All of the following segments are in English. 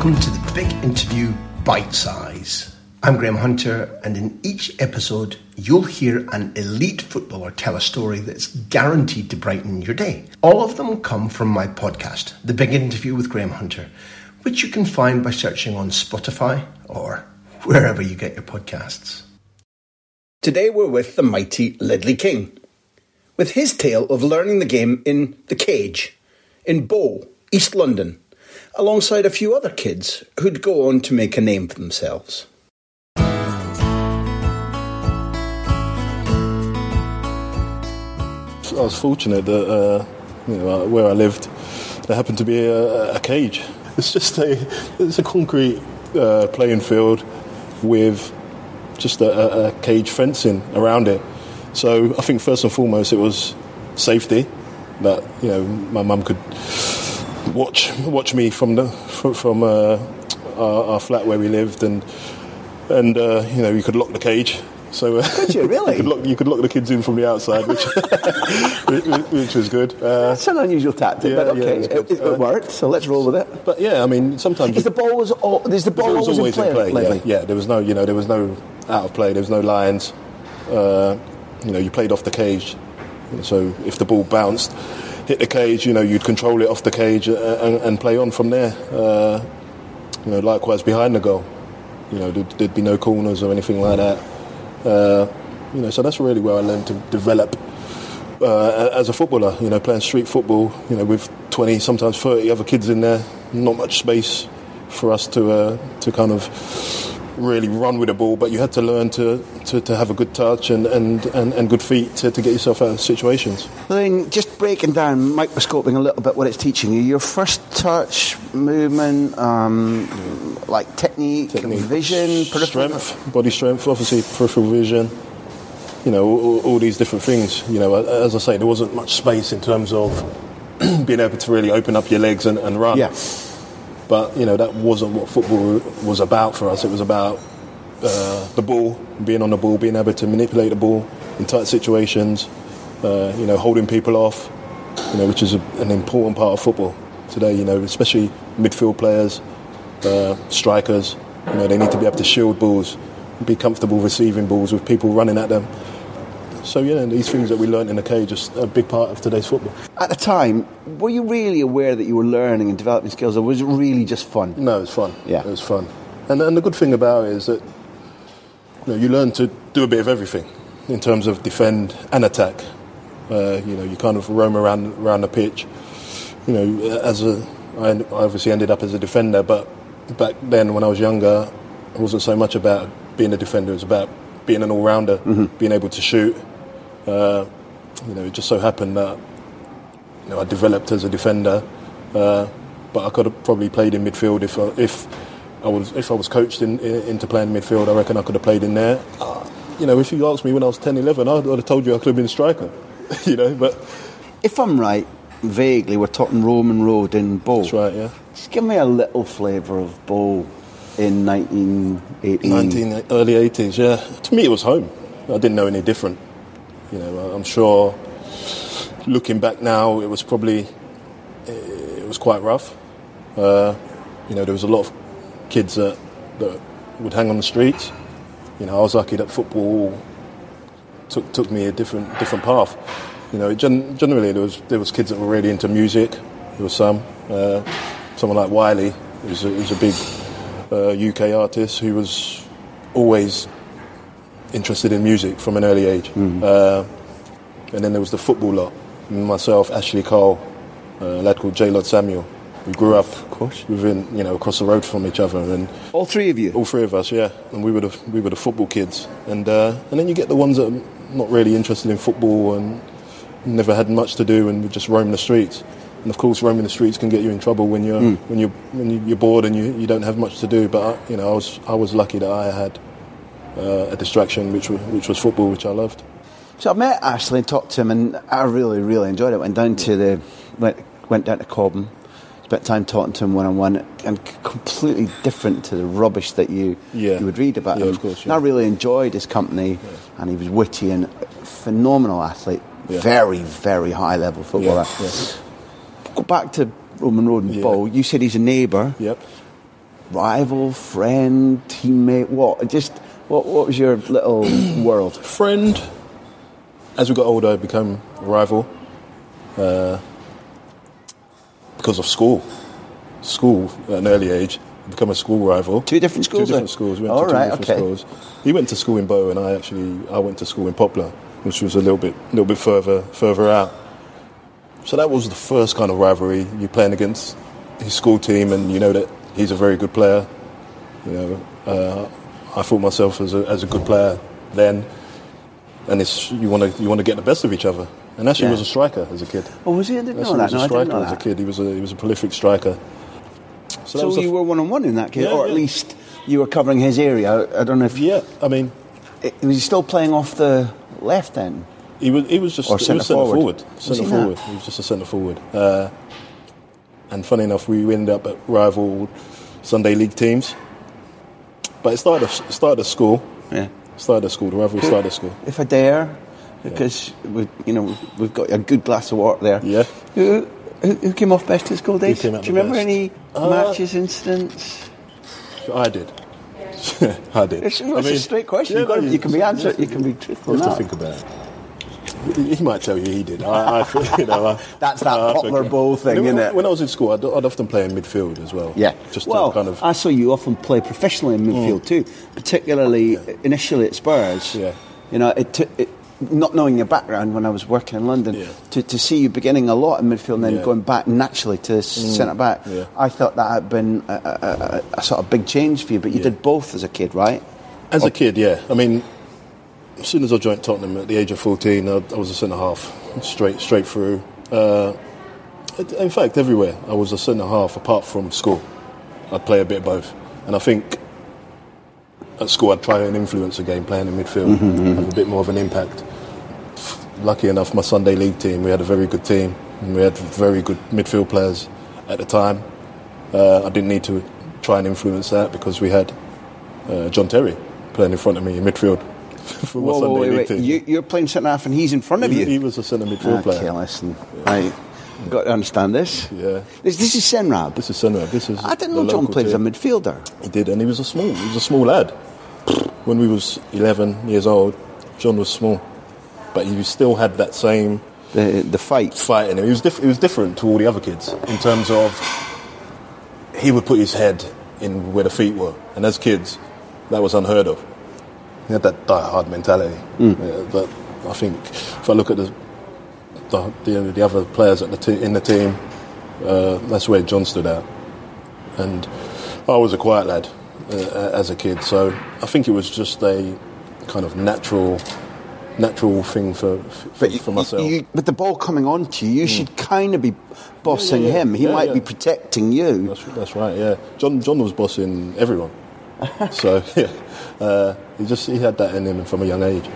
Welcome to the Big Interview Bite Size. I'm Graham Hunter, and in each episode, you'll hear an elite footballer tell a story that's guaranteed to brighten your day. All of them come from my podcast, The Big Interview with Graham Hunter, which you can find by searching on Spotify or wherever you get your podcasts. Today, we're with the mighty Ledley King, with his tale of learning the game in the cage in Bow, East London alongside a few other kids who'd go on to make a name for themselves. I was fortunate that uh, you know, where I lived, there happened to be a, a cage. It's just a it's a concrete uh, playing field with just a, a, a cage fencing around it. So I think first and foremost it was safety that you know my mum could watch watch me from the from, from uh, our, our flat where we lived and and uh, you know you could lock the cage. So uh, Could you really? you, could lock, you could lock the kids in from the outside, which which, was good. Uh, It's an unusual tactic, Yeah, but okay, it's it, good. it worked. So let's roll with it. but yeah, I mean sometimes Is the ball was all, is the it ball was always, in play? yeah, Ledley? yeah, there was no you know there was no out of play, there was no lines. Uh, you know, you played off the cage. So if the ball bounced, hit the cage, you know, you'd control it off the cage uh, and, and play on from there. Uh, you know, likewise behind the goal. You know, there'd, there'd be no corners or anything like that. Uh, you know, so that's really where I learned to develop uh, as a footballer. You know, playing street football. You know, with 20, sometimes 30 other kids in there, not much space for us to uh, to kind of really run with the ball. But you had to learn to, to, to have a good touch and, and, and, and good feet to, to get yourself out of situations. Then just breaking down, microscoping a little bit what it's teaching you. Your first touch, movement, um, like technique, Technique. vision, peripheral strength, body strength, obviously peripheral vision. You know, all, all these different things. You know, as I say, there wasn't much space in terms of being able to really open up your legs and, and run. Yeah. But you know, that wasn't what football was about for us. It was about uh, the ball, being on the ball, being able to manipulate the ball in tight situations. Uh, you know, holding people off. You know, which is a, an important part of football today. You know, especially midfield players, uh, strikers. You know, they need to be able to shield balls, be comfortable receiving balls with people running at them. So yeah, these things that we learnt in the cage are a big part of today's football. At the time, were you really aware that you were learning and developing skills, or was it really just fun? No, it was fun. Yeah. it was fun. And and the good thing about it is that you know you learn to do a bit of everything in terms of defend and attack. Uh, you know, you kind of roam around around the pitch. You know, as a I I obviously ended up as a defender, but back then when I was younger, it wasn't so much about being a defender. It was about being an all-rounder, being able to shoot. Uh, you know, it just so happened that you know I developed as a defender, uh, but I could have probably played in midfield if I, if I was if I was coached in, in, into playing midfield. I reckon I could have played in there. Uh, you know, if you asked me when I was 10, 11, I would have told you I could have been a striker. you know, but If I'm right, vaguely, we're talking Roman Road in Bow. that's right. Yeah, Just give me a little flavour of Bow in 1980. 19 early 80s. Yeah, to me it was home. I didn't know any different. You know, I'm sure. Looking back now, it was probably it was quite rough. Uh, you know, there was a lot of kids that, that would hang on the streets. You know, I was lucky that football took took me a different different path. You know, gen- generally there was there was kids that were really into music. There was some, uh, someone like Wiley, who's a, who's a big uh, UK artist who was always interested in music from an early age. Uh, and then there was the football lot. Myself, Ashley Cole, uh, a lad called J'Lloyd Samuel. We grew up of course. within, you know, across the road from each other, and All three of you. all three of us, yeah. And we were the we were the football kids, and uh, and then you get the ones that are not really interested in football and never had much to do, and would just roam the streets. And of course, roaming the streets can get you in trouble when you're when you're when you- you're bored and you, you don't have much to do. But I, you know, I was I was lucky that I had uh, a distraction, which was, which was football, which I loved. So I met Ashley and talked to him, and I really, really enjoyed it. Went down to the went went down to Cobham, spent time talking to him one on one, and completely different to the rubbish that you Yeah. you would read about Yeah, him. of course, And I really enjoyed his company, and he was witty and phenomenal athlete, Yeah. very, very high level footballer. Yeah, yeah. Go back to Roman Road and Yeah. Bow. You said he's a neighbour, Yep. rival, friend, teammate. What? Just what? What was your little world? friend. As we got older, I became a rival uh, because of school. School at an early age, I become a school rival. Two different schools, Two different schools. We went All to two right, different okay. schools. He went to school in Bow, and I actually I went to school in Poplar, which was a little bit little bit further further out. So that was the first kind of rivalry. You playing against his school team, and you know that he's a very good player. You know, uh, I thought myself as a, as a good player then, and it's you want to you want to get the best of each other. And actually, Yeah. was a striker as a kid. Oh, was he? I didn't know was that. No, a striker as a kid. He was a he was a prolific striker. So, So you f- were one on one in that case, Yeah, or at yeah. least you were covering his area. I don't know if yeah. I mean, I- was he still playing off the left then? He was, he was just Or he centre was centre forward. forward. Was Centre he not? forward. He was just a centre forward. Uh, and funny enough, we ended up at rival Sunday league teams. But it started it started at school. Yeah. Started at school. The rivalry started at school. If I dare, because we, you know we've got a good glass of water there. Yeah. Who, who, who came off best at school days? came out Do you remember best? any Uh, matches, incidents? I did. I did. It's, I it's a straight question. yeah, You've got no, to- you can be answered. You can be truthful. You have now. to think about it. He might tell you he did. I, I feel- you know, I, That's that I Poplar. Bow thing, when, innit? When I was in school, I'd, I'd often play in midfield as well. Yeah. Just well, to kind of. I saw you often play professionally in midfield mm. too, particularly initially at Spurs. Yeah. You know, it, took- it, not knowing your background when I was working in London, Yeah. to, to see you beginning a lot in midfield and then Yeah. going back naturally to mm. centre back, Yeah. I thought that had been a, a, a, a sort of big change for you. But you Yeah. did both as a kid, right? As a kid, yeah. I mean, as soon as I joined Tottenham at the age of 14, I, I was a centre half, straight straight through. Uh, in fact, everywhere I was a centre half, apart from school. I'd play a bit of both, and I think at school I'd try and influence a game, playing in midfield, have a bit more of an impact. Lucky enough, my Sunday league team, we had a very good team, and we had very good midfield players at the time. Uh, I didn't need to try and influence that because we had uh, John Terry playing in front of me in midfield for Whoa, whoa, wait, wait. You, you're playing centre half and he's in front of he, you. he was a centre midfield okay, player. listen. I got to understand this. Yeah. This, this is Senrab. This is centre. This is. I didn't know John played as a midfielder. He did, and he was a small. He was a small lad. When we was 11 years old, John was small, but he still had that same The the fight. fight in him. He was, diff- he was different to all the other kids in terms of he would put his head in where the feet were, and as kids, that was unheard of. He had that die-hard mentality. Mm. Yeah, but I think if I look at the the, the, the other players at the te- in the team, uh, that's where John stood out. And I was a quiet lad uh, as a kid, so I think it was just a kind of natural, natural thing for for, But for myself. You, with the ball coming on to you, you should kind of be bossing Yeah, yeah, yeah. him. He might be protecting you. That's, that's right. Yeah, John John was bossing everyone. So yeah, uh, he just he had that in him from a young age.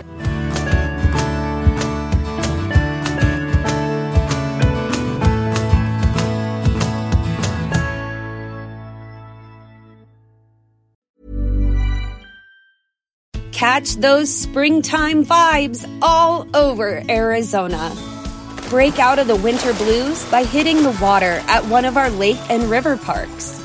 Catch those springtime vibes all over Arizona. Break out of the winter blues by hitting the water at one of our lake and river parks.